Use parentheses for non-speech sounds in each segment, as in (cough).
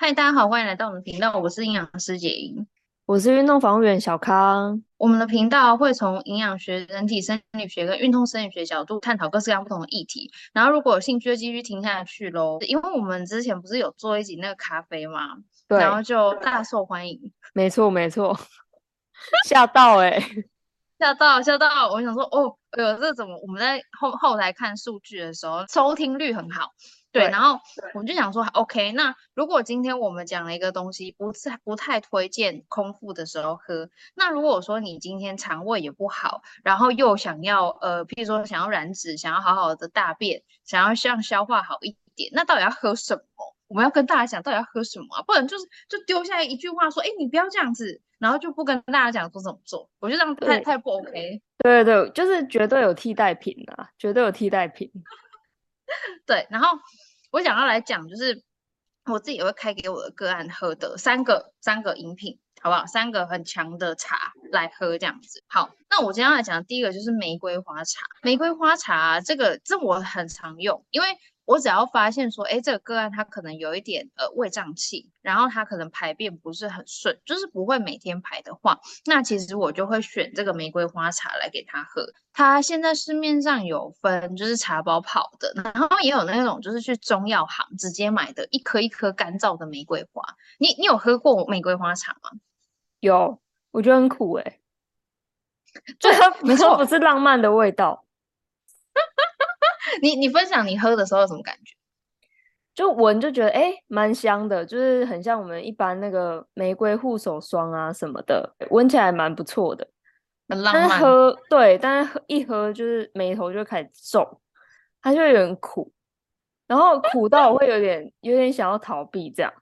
嗨，大家好，欢迎来到我们的频道，我是营养师杰英，我是运动防护员小康。我们的频道会从营养学、人体生理学跟运动生理学角度探讨各式各样不同的议题。然后如果有兴趣，就继续听下去喽。因为我们之前不是有做一集那个咖啡嘛，对，然后就大受欢迎。没错，没错，(laughs) 吓到哎、欸，吓到吓到！我想说，哦，哎呦，这怎么？我们在后后台看数据的时候，收听率很好。对，然后我们就想说，OK，那如果今天我们讲了一个东西，不是不太推荐空腹的时候喝，那如果说你今天肠胃也不好，然后又想要呃，譬如说想要燃脂，想要好好的大便，想要像消化好一点，那到底要喝什么？我们要跟大家讲，到底要喝什么啊？不能就是就丢下一句话说，哎，你不要这样子，然后就不跟大家讲说怎么做，我觉得这样太太不 OK。对对，就是绝对有替代品啊，绝对有替代品。(laughs) 对，然后我想要来讲，就是我自己也会开给我的个案喝的三个三个饮品，好不好？三个很强的茶来喝这样子。好，那我今天要来讲第一个就是玫瑰花茶。玫瑰花茶这个这我很常用，因为。我只要发现说，哎，这个个案他可能有一点呃胃胀气，然后他可能排便不是很顺，就是不会每天排的话，那其实我就会选这个玫瑰花茶来给他喝。它现在市面上有分，就是茶包泡的，然后也有那种就是去中药行直接买的一颗一颗干燥的玫瑰花。你你有喝过玫瑰花茶吗？有，我觉得很苦哎、欸，(laughs) 就它 (laughs) 没错，不是浪漫的味道。(laughs) 你你分享你喝的时候有什么感觉？就闻就觉得哎，蛮、欸、香的，就是很像我们一般那个玫瑰护手霜啊什么的，闻起来蛮不错的，很浪漫。但是喝对，但是喝一喝就是眉头就开始皱，它就会有点苦，然后苦到我会有点有点想要逃避这样。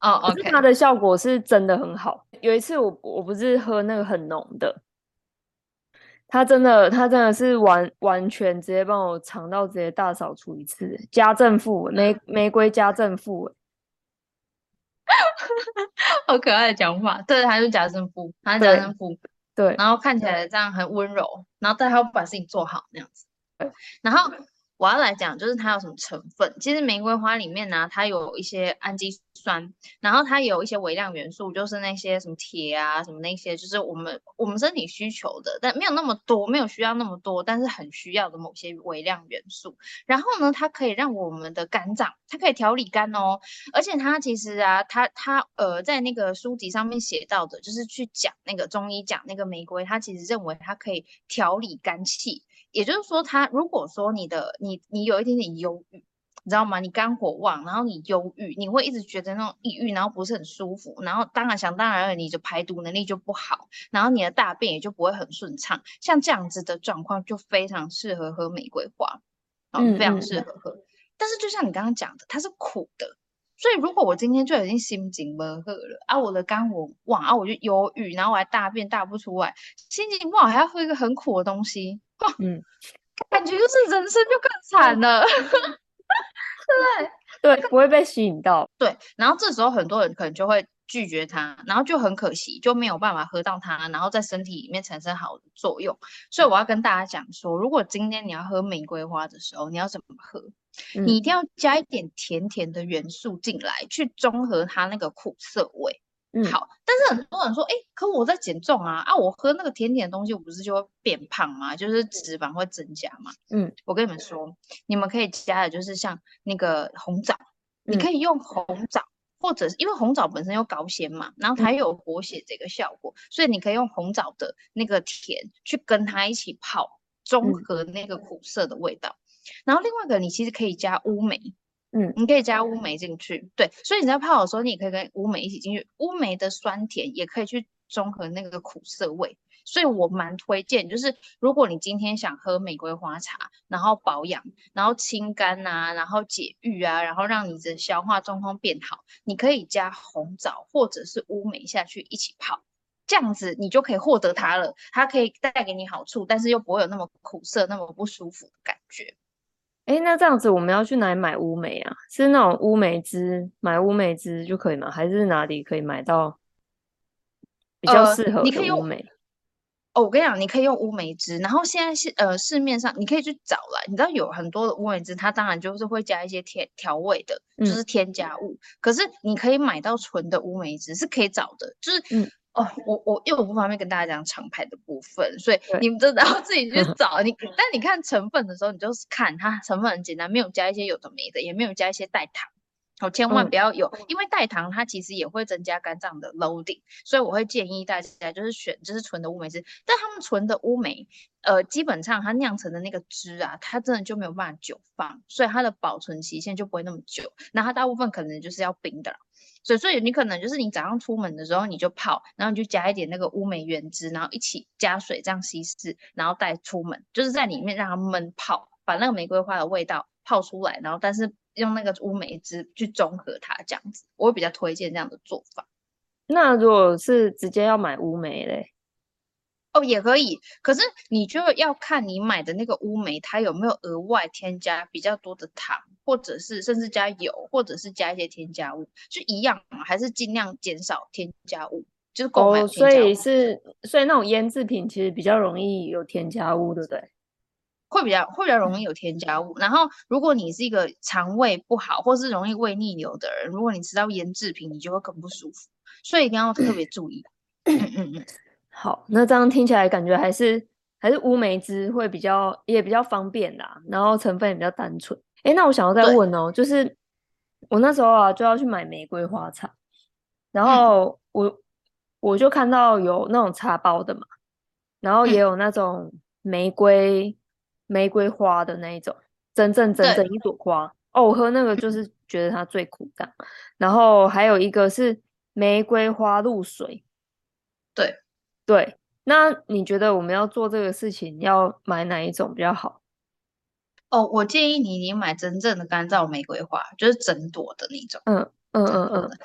哦，OK，它的效果是真的很好。有一次我我不是喝那个很浓的。他真的，他真的是完完全直接帮我肠道直接大扫除一次，家政妇玫玫瑰家政妇，(laughs) 好可爱的讲法。对，他是家政妇，他是家政妇，对，然后看起来这样很温柔，然后但他要把事情做好那样子，然后。我要来讲，就是它有什么成分。其实玫瑰花里面呢、它有一些氨基酸，然后它有一些微量元素，就是那些什么铁啊，什么那些，就是我们我们身体需求的，但没有那么多，没有需要那么多，但是很需要的某些微量元素。然后呢，它可以让我们的肝脏，它可以调理肝哦。而且它其实啊，它它呃，在那个书籍上面写到的，就是去讲那个中医讲那个玫瑰，它其实认为它可以调理肝气。也就是说，他如果说你的你你有一点点忧郁，你知道吗？你肝火旺，然后你忧郁，你会一直觉得那种抑郁，然后不是很舒服，然后当然想当然了，你的排毒能力就不好，然后你的大便也就不会很顺畅。像这样子的状况，就非常适合喝玫瑰花，嗯，非常适合喝。但是就像你刚刚讲的，它是苦的。所以，如果我今天就已经心情不好了啊，我的肝火旺啊，我就忧郁，然后我还大便大不出来，心情不好还要喝一个很苦的东西，嗯，(laughs) 感觉就是人生就更惨了，(laughs) 对对，不会被吸引到，对，然后这时候很多人可能就会拒绝它，然后就很可惜，就没有办法喝到它，然后在身体里面产生好的作用。所以我要跟大家讲说，如果今天你要喝玫瑰花的时候，你要怎么喝？你一定要加一点甜甜的元素进来，嗯、去中和它那个苦涩味。嗯，好。但是很多人说，哎、欸，可我在减重啊，啊，我喝那个甜甜的东西，我不是就会变胖吗？就是脂肪会增加嘛。嗯，我跟你们说，你们可以加的就是像那个红枣，你可以用红枣，嗯、或者是因为红枣本身有高纤嘛，然后它又有活血这个效果，嗯、所以你可以用红枣的那个甜去跟它一起泡，中和那个苦涩的味道。嗯然后另外一个，你其实可以加乌梅，嗯，你可以加乌梅进去，对，所以你在泡的时候，你也可以跟乌梅一起进去，乌梅的酸甜也可以去中和那个苦涩味，所以我蛮推荐，就是如果你今天想喝玫瑰花茶，然后保养，然后清肝啊，然后解郁啊，然后让你的消化状况变好，你可以加红枣或者是乌梅下去一起泡，这样子你就可以获得它了，它可以带给你好处，但是又不会有那么苦涩、那么不舒服的感觉。哎，那这样子我们要去哪里买乌梅啊？是那种乌梅汁，买乌梅汁就可以吗？还是哪里可以买到比较适合你可以用乌梅。哦，我跟你讲，你可以用乌梅汁，然后现在是呃市面上你可以去找了，你知道有很多的乌梅汁，它当然就是会加一些甜调味的，就是添加物。嗯、可是你可以买到纯的乌梅汁是可以找的，就是、嗯、哦，我我因为我不方便跟大家讲厂牌的部分，所以你们真的要 (laughs) 自己去 (laughs) 找。你但你看成分的时候，你就是看它成分很简单，没有加一些有的没的，也没有加一些代糖。哦，千万不要有，嗯、因为代糖它其实也会增加肝脏的 loading，所以我会建议大家就是选就是纯的乌梅汁。但他们纯的乌梅，呃，基本上它酿成的那个汁啊，它真的就没有办法久放，所以它的保存期限就不会那么久。那它大部分可能就是要冰的，所以所以你可能就是你早上出门的时候你就泡，然后你就加一点那个乌梅原汁，然后一起加水这样稀释，然后带出门，就是在里面让它闷泡，把那个玫瑰花的味道泡出来，然后但是。用那个乌梅汁去中和它，这样子我会比较推荐这样的做法。那如果是直接要买乌梅嘞？哦，也可以，可是你就要看你买的那个乌梅，它有没有额外添加比较多的糖，或者是甚至加油，或者是加一些添加物，就一样嘛，还是尽量减少添加物，就是购买。哦，所以是，所以那种腌制品其实比较容易有添加物，对不对？会比较会比较容易有添加物，然后如果你是一个肠胃不好或是容易胃逆流的人，如果你吃到腌制品，你就会更不舒服，所以一定要特别注意。嗯嗯嗯，(coughs) 好，那这样听起来感觉还是还是乌梅汁会比较也比较方便啦，然后成分也比较单纯。哎，那我想要再问哦，就是我那时候啊就要去买玫瑰花茶，然后我、嗯、我就看到有那种茶包的嘛，然后也有那种玫瑰。玫瑰花的那一种，真正整整一朵花哦，我喝那个就是觉得它最苦的。然后还有一个是玫瑰花露水，对对。那你觉得我们要做这个事情，要买哪一种比较好？哦，我建议你，你买真正的干燥玫瑰花，就是整朵的那种。嗯嗯嗯嗯。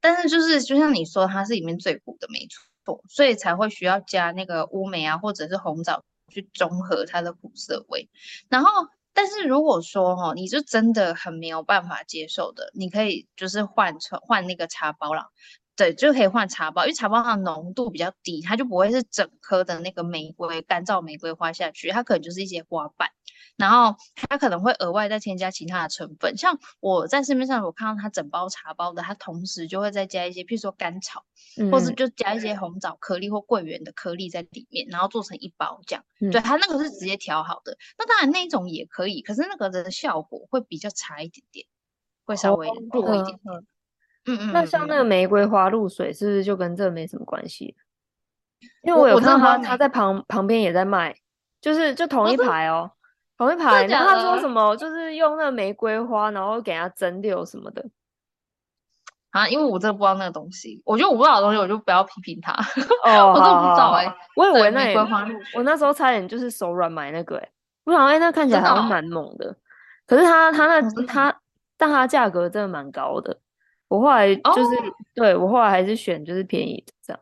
但是就是就像你说，它是里面最苦的，没错，所以才会需要加那个乌梅啊，或者是红枣。去中和它的苦涩味，然后，但是如果说哈，你就真的很没有办法接受的，你可以就是换成换那个茶包啦，对，就可以换茶包，因为茶包它的浓度比较低，它就不会是整颗的那个玫瑰干燥玫瑰花下去，它可能就是一些花瓣。然后它可能会额外再添加其他的成分，像我在市面上我看到它整包茶包的，它同时就会再加一些，譬如说甘草，嗯、或是就加一些红枣颗粒或桂圆的颗粒在里面，然后做成一包这样。嗯、对，它那个是直接调好的。那当然那一种也可以，可是那个的效果会比较差一点点，会稍微弱一点点。哦、嗯，嗯嗯。那像那个玫瑰花露水是不是就跟这没什么关系？因为我有看到他他在旁旁边也在卖，就是就同一排哦。同一排，然后他说什么，就是用那个玫瑰花，然后给它蒸馏什么的啊？因为我真的不知道那个东西，我觉得我不知道的东西，我就不要批评他。哦，(laughs) 我都不知道哎、欸，我以为那玫瑰花，我那时候差点就是手软买那个哎、欸，我想哎、欸，那看起来好像蛮猛的，可是他他那他，但它价格真的蛮高的。我后来就是，哦、对我后来还是选就是便宜的这样。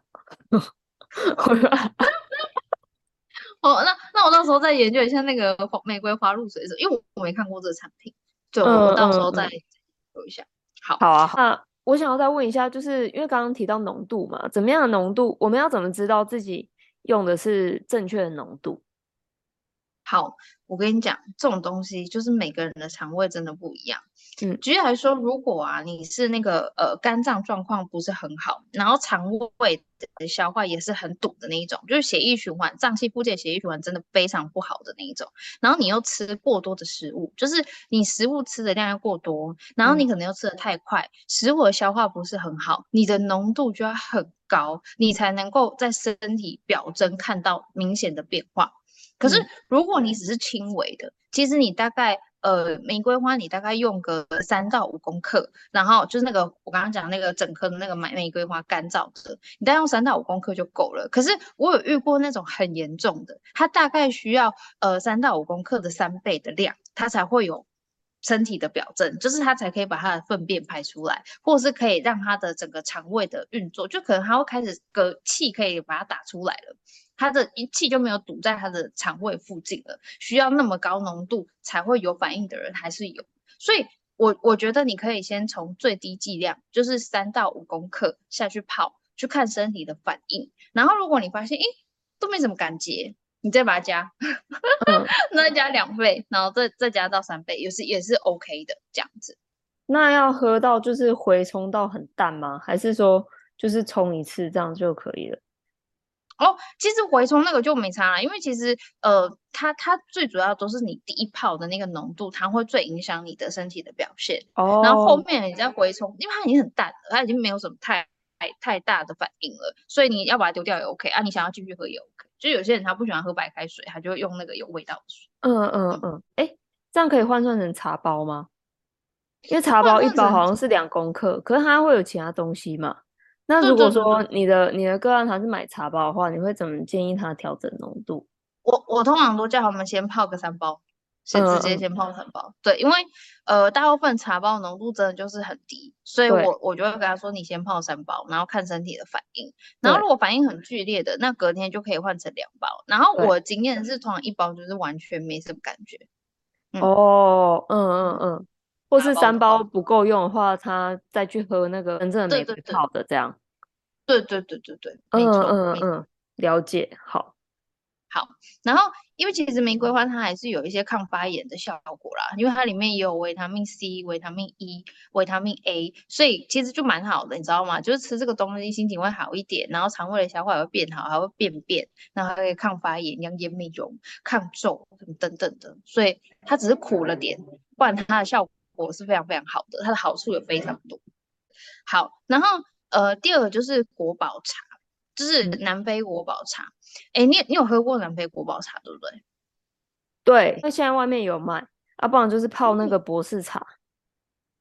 (laughs) (laughs) 哦，那那我到时候再研究一下那个玫瑰花露水因为我没看过这个产品，对，我到时候再研究一下。好，好啊。那我想要再问一下，就是因为刚刚提到浓度嘛，怎么样的浓度，我们要怎么知道自己用的是正确的浓度？好，我跟你讲，这种东西就是每个人的肠胃真的不一样。嗯，举例来说，如果啊你是那个呃肝脏状况不是很好，然后肠胃的消化也是很堵的那一种，就是血液循环、脏器附近血液循环真的非常不好的那一种，然后你又吃过多的食物，就是你食物吃的量又过多，然后你可能又吃的太快，嗯、食物的消化不是很好，你的浓度就要很高，你才能够在身体表征看到明显的变化。可是，如果你只是轻微的，嗯、其实你大概呃玫瑰花，你大概用个三到五公克，然后就是那个我刚刚讲那个整颗的那个买玫瑰花干燥的，你大概用三到五公克就够了。可是我有遇过那种很严重的，它大概需要呃三到五公克的三倍的量，它才会有身体的表征，就是它才可以把它的粪便排出来，或是可以让它的整个肠胃的运作，就可能它会开始个气可以把它打出来了。它的一气就没有堵在它的肠胃附近了，需要那么高浓度才会有反应的人还是有，所以我我觉得你可以先从最低剂量，就是三到五公克下去泡，去看身体的反应。然后如果你发现，诶，都没什么感觉，你再把它加，(laughs) 嗯、那加两倍，然后再再加到三倍，也是也是 OK 的这样子。那要喝到就是回冲到很淡吗？还是说就是冲一次这样就可以了？哦，其实回冲那个就没差了，因为其实呃，它它最主要都是你第一泡的那个浓度，它会最影响你的身体的表现。哦，然后后面你再回冲，因为它已经很淡了，它已经没有什么太太太大的反应了，所以你要把它丢掉也 OK 啊，你想要继续喝也 OK。就有些人他不喜欢喝白开水，他就会用那个有味道的水。嗯嗯嗯，哎、欸，这样可以换算成茶包吗？因为茶包一包好像是两公克，可是它会有其他东西嘛？那如果说你的你的个案他是买茶包的话，你会怎么建议他调整浓度？我我通常都叫他们先泡个三包，先直接先泡三包。对，因为呃大部分茶包浓度真的就是很低，所以我我就会跟他说，你先泡三包，然后看身体的反应。然后如果反应很剧烈的，那隔天就可以换成两包。然后我经验是，通常一包就是完全没什么感觉。嗯哦，嗯嗯嗯。或是三包不够用的话，他再去喝那个真正的玫瑰泡的这样。对对对对对，嗯嗯嗯，了解，好，好。然后，因为其实玫瑰花它还是有一些抗发炎的效果啦，因为它里面也有维他命 C、维他命 E、维他命 A，所以其实就蛮好的，你知道吗？就是吃这个东西心情会好一点，然后肠胃的消化也会变好，还会便便，然后还可以抗发炎、养颜美容、抗皱什么等等的，所以它只是苦了点，不然它的效果。是非常非常好的，它的好处有非常多。好，然后呃，第二个就是国宝茶，就是南非国宝茶。哎、欸，你你有喝过南非国宝茶对不对？对，那现在外面有卖，啊，不然就是泡那个博士茶。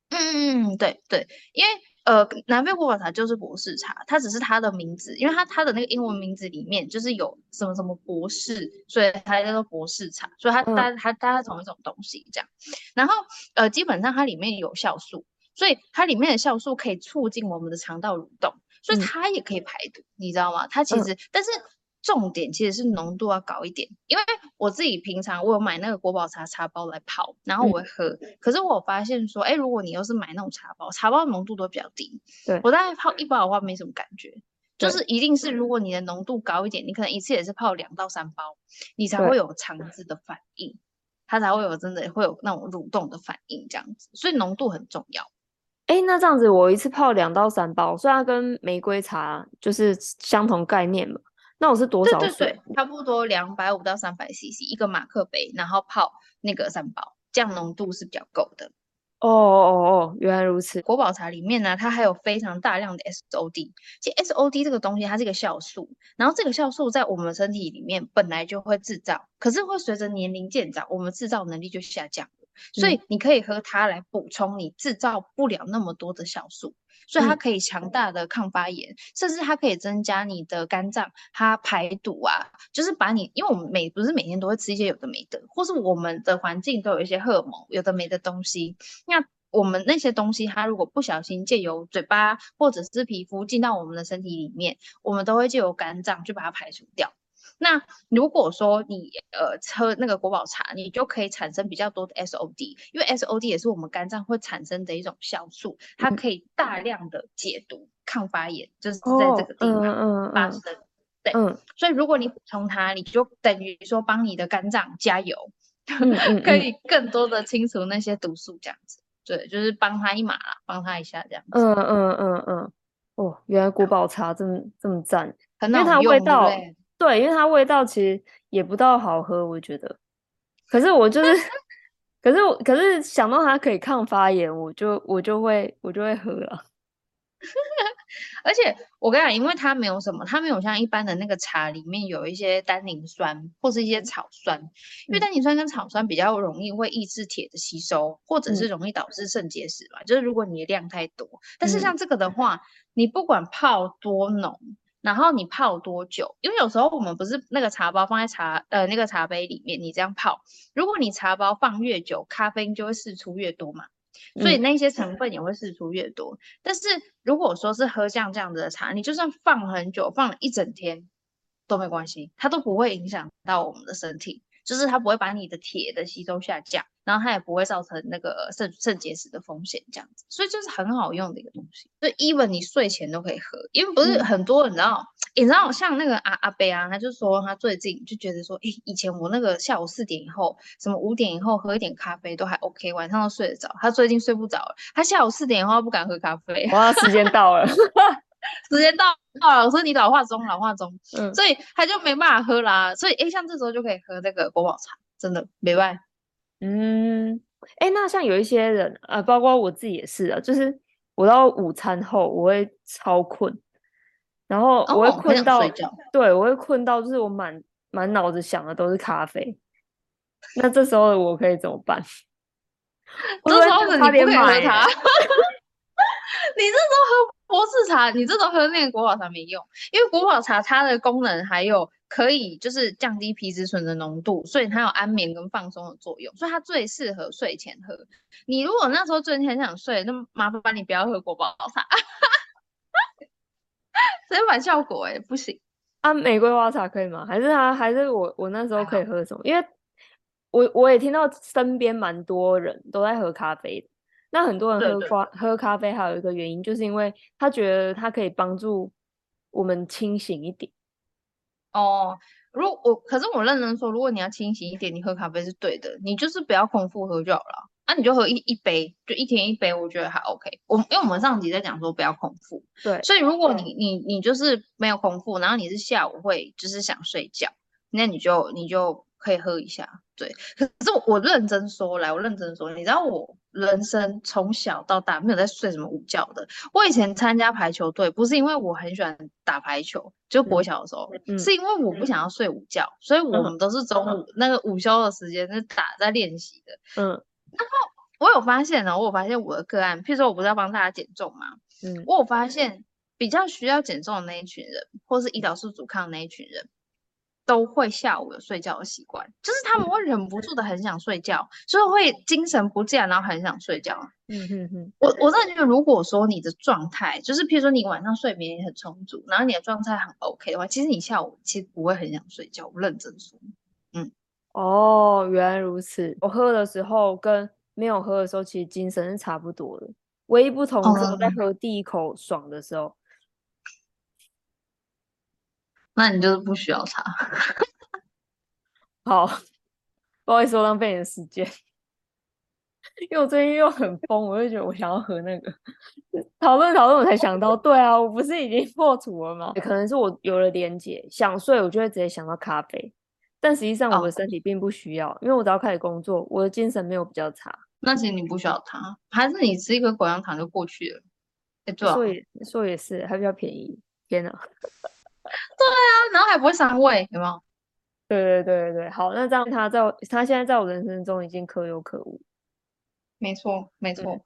嗯嗯嗯，对对，因为。呃，南非国宝茶就是博士茶，它只是它的名字，因为它它的那个英文名字里面就是有什么什么博士，所以它叫做博士茶，所以它它它它是同一种东西这样。然后呃，基本上它里面有酵素，所以它里面的酵素可以促进我们的肠道蠕动，所以它也可以排毒，你知道吗？它其实，但是。重点其实是浓度要高一点，因为我自己平常我有买那个国宝茶茶包来泡，然后我会喝。嗯、可是我发现说，哎，如果你要是买那种茶包，茶包浓度都比较低。对，我大概泡一包的话没什么感觉，就是一定是如果你的浓度高一点，你可能一次也是泡两到三包，你才会有肠子的反应，它才会有真的会有那种蠕动的反应这样子，所以浓度很重要。哎，那这样子我一次泡两到三包，虽然跟玫瑰茶就是相同概念嘛。那我是多少？对对对，差不多两百五到三百 CC 一个马克杯，然后泡那个三包，这样浓度是比较够的。哦哦哦，原来如此。国宝茶里面呢，它还有非常大量的 SOD。其实 SOD 这个东西，它是一个酵素，然后这个酵素在我们身体里面本来就会制造，可是会随着年龄渐长，我们制造能力就下降了。所以你可以喝它来补充你制造不了那么多的酵素。所以它可以强大的抗发炎，嗯，甚至它可以增加你的肝脏，它排毒啊，就是把你，因为我们每不是每天都会吃一些有的没的，或是我们的环境都有一些荷尔蒙，有的没的东西，那我们那些东西，它如果不小心借由嘴巴或者是皮肤进到我们的身体里面，我们都会借由肝脏去把它排除掉。那如果说你呃喝那个国宝茶，你就可以产生比较多的 SOD，因为 SOD 也是我们肝脏会产生的一种酵素，它可以大量的解毒、抗发炎，就是在这个地方发生。哦、嗯嗯对、嗯，所以如果你补充它，你就等于说帮你的肝脏加油，嗯 (laughs) 嗯嗯可以更多的清除那些毒素，这样子。对，就是帮他一马啦，帮他一下这样子。嗯嗯嗯嗯。哦，原来国宝茶这么这么赞，因为它味道。对，因为它味道其实也不到好喝，我觉得。可是我就是，可是我可是想到它可以抗发炎，我就我就会我就会喝了。(laughs) 而且我跟你讲，因为它没有什么，它没有像一般的那个茶里面有一些单宁酸或是一些草酸，因为单宁酸跟草酸比较容易会抑制铁的吸收，或者是容易导致肾结石吧。嗯、就是如果你的量太多，但是像这个的话，嗯、你不管泡多浓。然后你泡多久？因为有时候我们不是那个茶包放在茶呃那个茶杯里面，你这样泡，如果你茶包放越久，咖啡因就会释出越多嘛，所以那些成分也会释出越多。嗯、但是如果说是喝像这样子的茶，你就算放很久，放了一整天都没关系，它都不会影响到我们的身体，就是它不会把你的铁的吸收下降，然后它也不会造成那个肾肾结石的风险，这样子，所以就是很好用的一个东西。就 even 你睡前都可以喝，因为不是很多人知道，嗯、你知道像那个阿阿伯啊，他就说他最近就觉得说，哎，以前我那个下午四点以后，什么五点以后喝一点咖啡都还 OK，晚上都睡得着。他最近睡不着了，他下午四点以后不敢喝咖啡。哇，时间到了。(laughs) 时间到到了，我说你老化中，老化中，嗯，所以他就没办法喝啦。所以哎，像这时候就可以喝那个国宝茶，真的没办法。嗯，哎，那像有一些人，呃，包括我自己也是啊，就是我到午餐后我会超困，然后我会困到，哦、对，我会困到，就是我满满脑子想的都是咖啡。那这时候我可以怎么办？(laughs) 这时候你不可以喝茶，你这时候喝。博士茶，你这种喝那个国宝茶没用，因为国宝茶它的功能还有可以就是降低皮质醇的浓度，所以它有安眠跟放松的作用，所以它最适合睡前喝。你如果那时候最近很想睡，那麻烦你不要喝果宝茶，直接反效果哎、欸，不行啊！玫瑰花茶可以吗？还是它还是我我那时候可以喝什么？因为我我也听到身边蛮多人都在喝咖啡的。那很多人喝咖喝咖啡，还有一个原因，就是因为他觉得它可以帮助我们清醒一点。哦，如果我可是我认真说，如果你要清醒一点，你喝咖啡是对的，你就是不要空腹喝就好了。那、啊、你就喝一一杯，就一天一杯，我觉得还 OK。我因为我们上集在讲说不要空腹，对，所以如果你你你就是没有空腹，然后你是下午会就是想睡觉，那你就你就。可以喝一下，对。可是我认真说来，我认真说，你知道我人生从小到大没有在睡什么午觉的。我以前参加排球队，不是因为我很喜欢打排球，就国小的时候，嗯、是因为我不想要睡午觉，嗯、所以我们都是中午、嗯、那个午休的时间是打在练习的。嗯。然后我有发现呢，我有发现我的个案，譬如说我不是要帮大家减重嘛，嗯，我有发现比较需要减重的那一群人，或是胰岛素阻抗的那一群人。都会下午有睡觉的习惯，就是他们会忍不住的很想睡觉，所以会精神不济，然后很想睡觉。嗯哼哼，我我真的觉得，如果说你的状态，就是譬如说你晚上睡眠也很充足，然后你的状态很 OK 的话，其实你下午其实不会很想睡觉。我认真说，嗯，哦，原来如此。我喝的时候跟没有喝的时候，其实精神是差不多的，唯一不同是我在喝第一口爽的时候。哦那你就是不需要茶。好，不好意思，我浪费你的时间。(laughs) 因为我最近又很疯，我就觉得我想要喝那个。讨论讨论，我才想到，对啊，我不是已经破除了吗？可能是我有了连接，想睡，我就会直接想到咖啡。但实际上，我的身体并不需要，哦、因为我只要开始工作，我的精神没有比较差。那其实你不需要它，还是你吃一颗口香糖就过去了？哎，对啊，说也说也是，还比较便宜。天哪！(laughs) 对啊，然后还不会伤胃，有没有？对对对对对，好，那这样他在我他现在在我人生中已经可有可无。没错没错。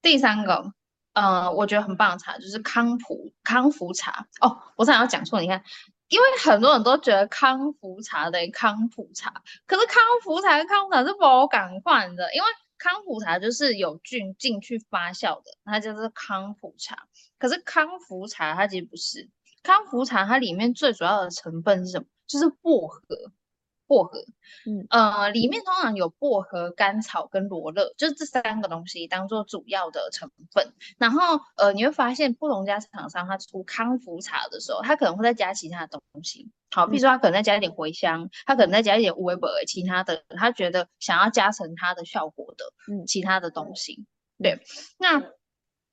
第三个，呃，我觉得很棒的茶就是康普康福茶哦。我想要讲错，你看，因为很多人都觉得康福茶等于康普茶，可是康福茶跟康普茶是不好更换的，因为康普茶就是有菌进去发酵的，它就是康普茶。可是康福茶它其实不是。康福茶它里面最主要的成分是什么？就是薄荷，薄荷，嗯呃，里面通常有薄荷、甘草跟罗勒，就是这三个东西当做主要的成分。然后呃，你会发现不同家厂商它出康福茶的时候，它可能会再加其他的东西。好，比如说它可能再加一点茴香，它可能再加一点乌维伯其他的，他觉得想要加成它的效果的，嗯，其他的东西。对，那。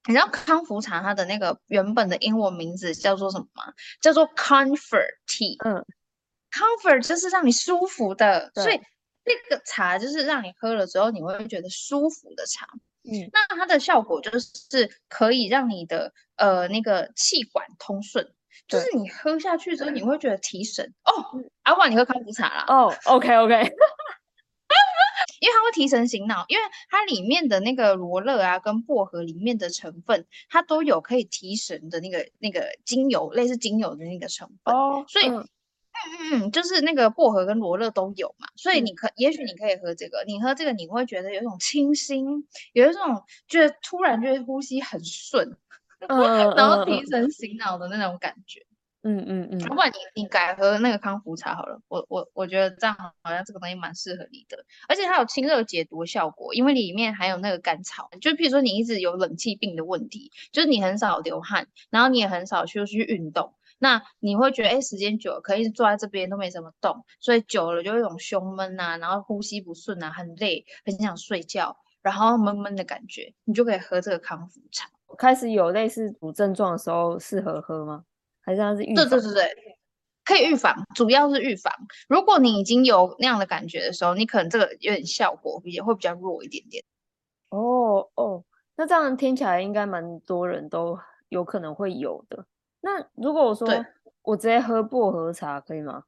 你知道康福茶它的那个原本的英文名字叫做什么吗？叫做 Comfort Tea。嗯，Comfort 就是让你舒服的，所以那个茶就是让你喝了之后你会觉得舒服的茶。嗯，那它的效果就是可以让你的呃那个气管通顺，就是你喝下去之后你会觉得提神。哦，阿华，你喝康福茶啦？哦，OK OK。(laughs) 因为它会提神醒脑，因为它里面的那个罗勒啊，跟薄荷里面的成分，它都有可以提神的那个那个精油，类似精油的那个成分。哦，所以，嗯嗯嗯，就是那个薄荷跟罗勒都有嘛，所以你可、嗯、也许你可以喝这个，你喝这个你会觉得有一种清新，有一种觉得突然觉得呼吸很顺，嗯、(laughs) 然后提神醒脑的那种感觉。嗯嗯嗯，不然你你改喝那个康复茶好了，我我我觉得这样好像这个东西蛮适合你的，而且它有清热解毒效果，因为里面含有那个甘草。就譬如说你一直有冷气病的问题，就是你很少流汗，然后你也很少去去运动，那你会觉得哎，时间久了可以坐在这边都没怎么动，所以久了就有一种胸闷啊，然后呼吸不顺啊，很累，很想睡觉，然后闷闷的感觉，你就可以喝这个康复茶。开始有类似主症状的时候适合喝吗？还是要是预防？对对对对，可以预防，主要是预防。如果你已经有那样的感觉的时候，你可能这个有点效果也会比较弱一点点。哦哦，那这样听起来应该蛮多人都有可能会有的。那如果我说我直接喝薄荷茶可以吗？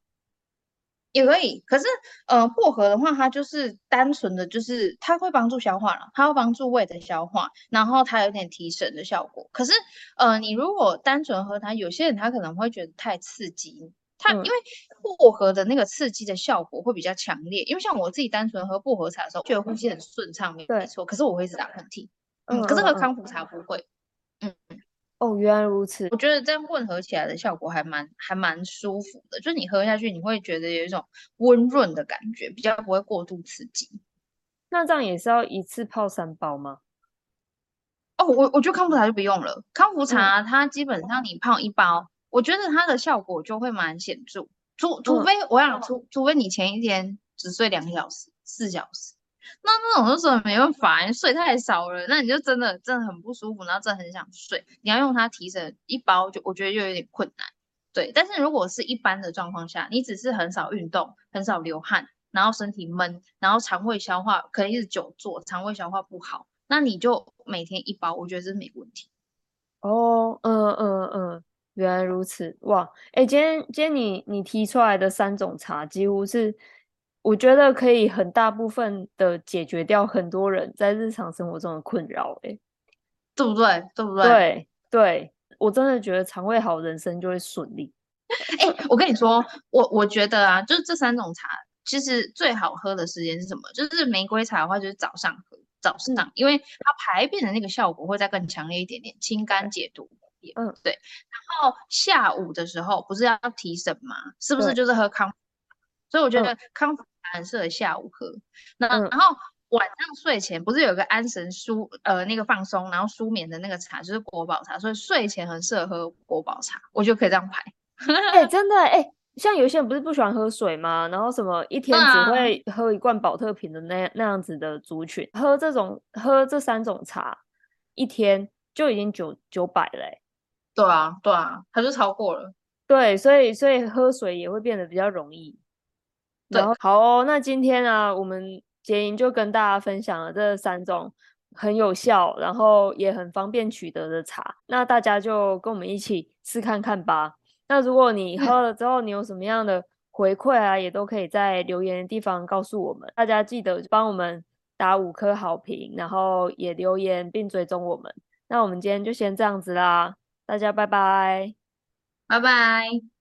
也可以，可是呃，薄荷的话，它就是单纯的，就是它会帮助消化了，它会帮助胃的消化，然后它有点提神的效果。可是呃，你如果单纯喝它，有些人他可能会觉得太刺激，它、嗯、因为薄荷的那个刺激的效果会比较强烈。因为像我自己单纯喝薄荷茶的时候，觉得呼吸很顺畅，没错。可是我会一直打喷嚏，嗯，可是喝康福茶不会，嗯。嗯哦，原来如此。我觉得这样混合起来的效果还蛮还蛮舒服的，就是你喝下去，你会觉得有一种温润的感觉，比较不会过度刺激。那这样也是要一次泡三包吗？哦，我我觉得康复茶就不用了。康复茶它基本上你泡一包，嗯、我觉得它的效果就会蛮显著。除除非、嗯、我想，除除非你前一天只睡两个小时、四小时。那那种就是没办法，你睡太少了，那你就真的真的很不舒服，然后真的很想睡。你要用它提神一包，就我觉得就有点困难。对，但是如果是一般的状况下，你只是很少运动，很少流汗，然后身体闷，然后肠胃消化可能一直久坐，肠胃消化不好，那你就每天一包，我觉得是没问题。哦，嗯嗯嗯，原来如此，哇，哎，今天今天你你提出来的三种茶，几乎是。我觉得可以很大部分的解决掉很多人在日常生活中的困扰，哎，对不对？对不对？对对，我真的觉得肠胃好，人生就会顺利。哎、欸，我跟你说，我我觉得啊，就是这三种茶，其实最好喝的时间是什么？就是玫瑰茶的话，就是早上喝，早上，嗯、因为它排便的那个效果会再更强烈一点点，清肝解毒。嗯，对。然后下午的时候不是要提神吗？是不是就是喝康？所以我觉得康。很适合下午喝，那、嗯、然后晚上睡前不是有个安神舒呃那个放松，然后舒眠的那个茶就是国宝茶，所以睡前很适合喝国宝茶，我就可以这样排。(laughs) 哎、欸，真的哎、欸，像有些人不是不喜欢喝水吗？然后什么一天只会喝一罐宝特瓶的那那样子的族群，喝这种喝这三种茶，一天就已经九九百嘞、欸。对啊，对啊，它就超过了。对，所以所以喝水也会变得比较容易。然后好哦，那今天呢、啊，我们杰莹就跟大家分享了这三种很有效，然后也很方便取得的茶。那大家就跟我们一起试看看吧。那如果你喝了之后，你有什么样的回馈啊，也都可以在留言的地方告诉我们。大家记得帮我们打五颗好评，然后也留言并追踪我们。那我们今天就先这样子啦，大家拜拜，拜拜。